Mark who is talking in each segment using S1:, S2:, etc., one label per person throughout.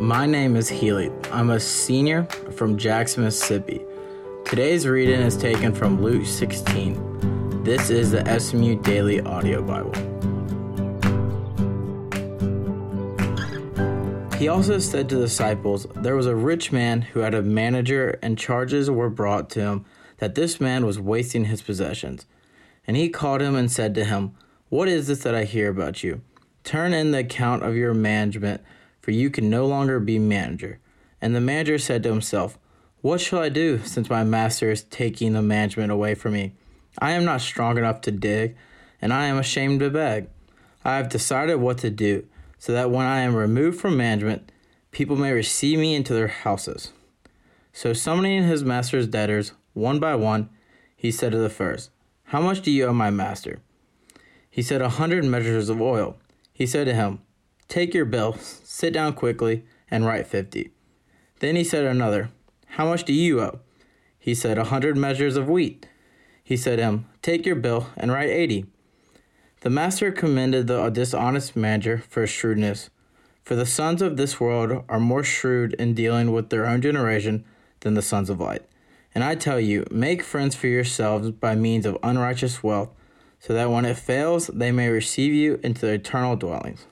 S1: My name is Healy. I'm a senior from Jackson, Mississippi. Today's reading is taken from Luke 16. This is the SMU Daily Audio Bible. He also said to the disciples, There was a rich man who had a manager, and charges were brought to him that this man was wasting his possessions. And he called him and said to him, What is this that I hear about you? Turn in the account of your management for you can no longer be manager. And the manager said to himself, What shall I do, since my master is taking the management away from me? I am not strong enough to dig, and I am ashamed to beg. I have decided what to do, so that when I am removed from management, people may receive me into their houses. So, summoning his master's debtors one by one, he said to the first, How much do you owe my master? He said, A hundred measures of oil. He said to him, Take your bill, sit down quickly, and write fifty. Then he said another, How much do you owe? He said, A hundred measures of wheat. He said to him, Take your bill and write eighty. The master commended the dishonest manager for his shrewdness. For the sons of this world are more shrewd in dealing with their own generation than the sons of light. And I tell you, make friends for yourselves by means of unrighteous wealth, so that when it fails, they may receive you into their eternal dwellings.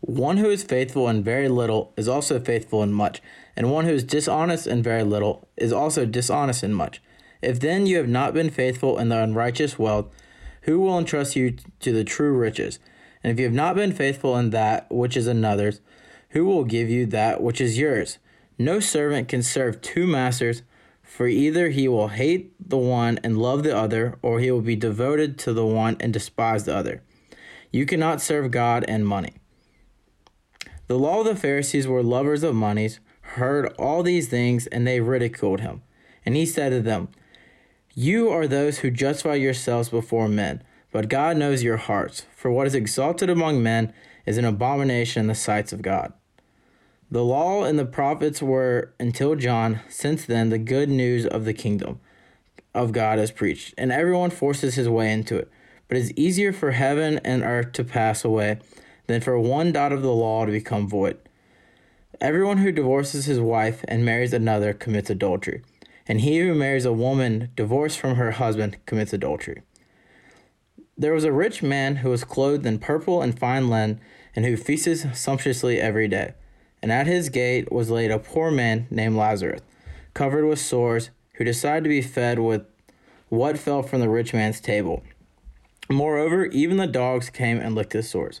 S1: One who is faithful in very little is also faithful in much, and one who is dishonest in very little is also dishonest in much. If then you have not been faithful in the unrighteous wealth, who will entrust you to the true riches? And if you have not been faithful in that which is another's, who will give you that which is yours? No servant can serve two masters, for either he will hate the one and love the other, or he will be devoted to the one and despise the other. You cannot serve God and money. The law of the Pharisees were lovers of monies, heard all these things, and they ridiculed him. And he said to them, You are those who justify yourselves before men, but God knows your hearts, for what is exalted among men is an abomination in the sights of God. The law and the prophets were until John, since then, the good news of the kingdom of God is preached, and everyone forces his way into it. But it is easier for heaven and earth to pass away than for one dot of the law to become void. Everyone who divorces his wife and marries another commits adultery, and he who marries a woman divorced from her husband commits adultery. There was a rich man who was clothed in purple and fine linen, and who feasted sumptuously every day. And at his gate was laid a poor man named Lazarus, covered with sores, who decided to be fed with what fell from the rich man's table. Moreover, even the dogs came and licked his sores.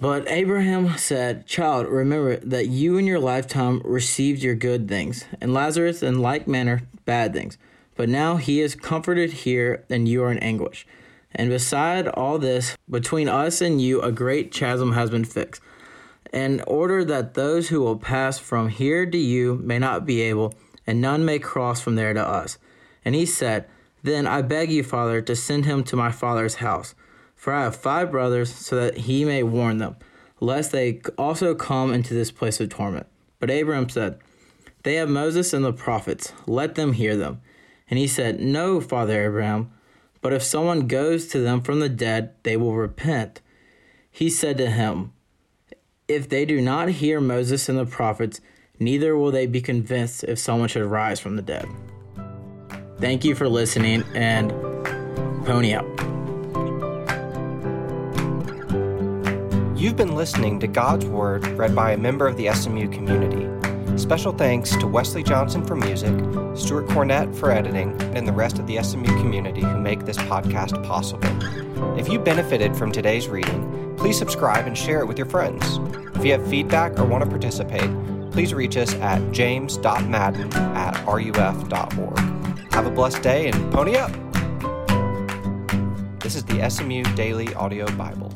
S1: But Abraham said, Child, remember that you in your lifetime received your good things, and Lazarus in like manner bad things. But now he is comforted here, and you are in anguish. And beside all this, between us and you, a great chasm has been fixed, in order that those who will pass from here to you may not be able, and none may cross from there to us. And he said, Then I beg you, Father, to send him to my father's house for I have five brothers, so that he may warn them, lest they also come into this place of torment. But Abraham said, They have Moses and the prophets, let them hear them. And he said, No, Father Abraham, but if someone goes to them from the dead, they will repent. He said to him, If they do not hear Moses and the prophets, neither will they be convinced if someone should rise from the dead. Thank you for listening, and pony up.
S2: You've been listening to God's Word read by a member of the SMU community. Special thanks to Wesley Johnson for music, Stuart Cornett for editing, and the rest of the SMU community who make this podcast possible. If you benefited from today's reading, please subscribe and share it with your friends. If you have feedback or want to participate, please reach us at james.madden at ruf.org. Have a blessed day and pony up! This is the SMU Daily Audio Bible.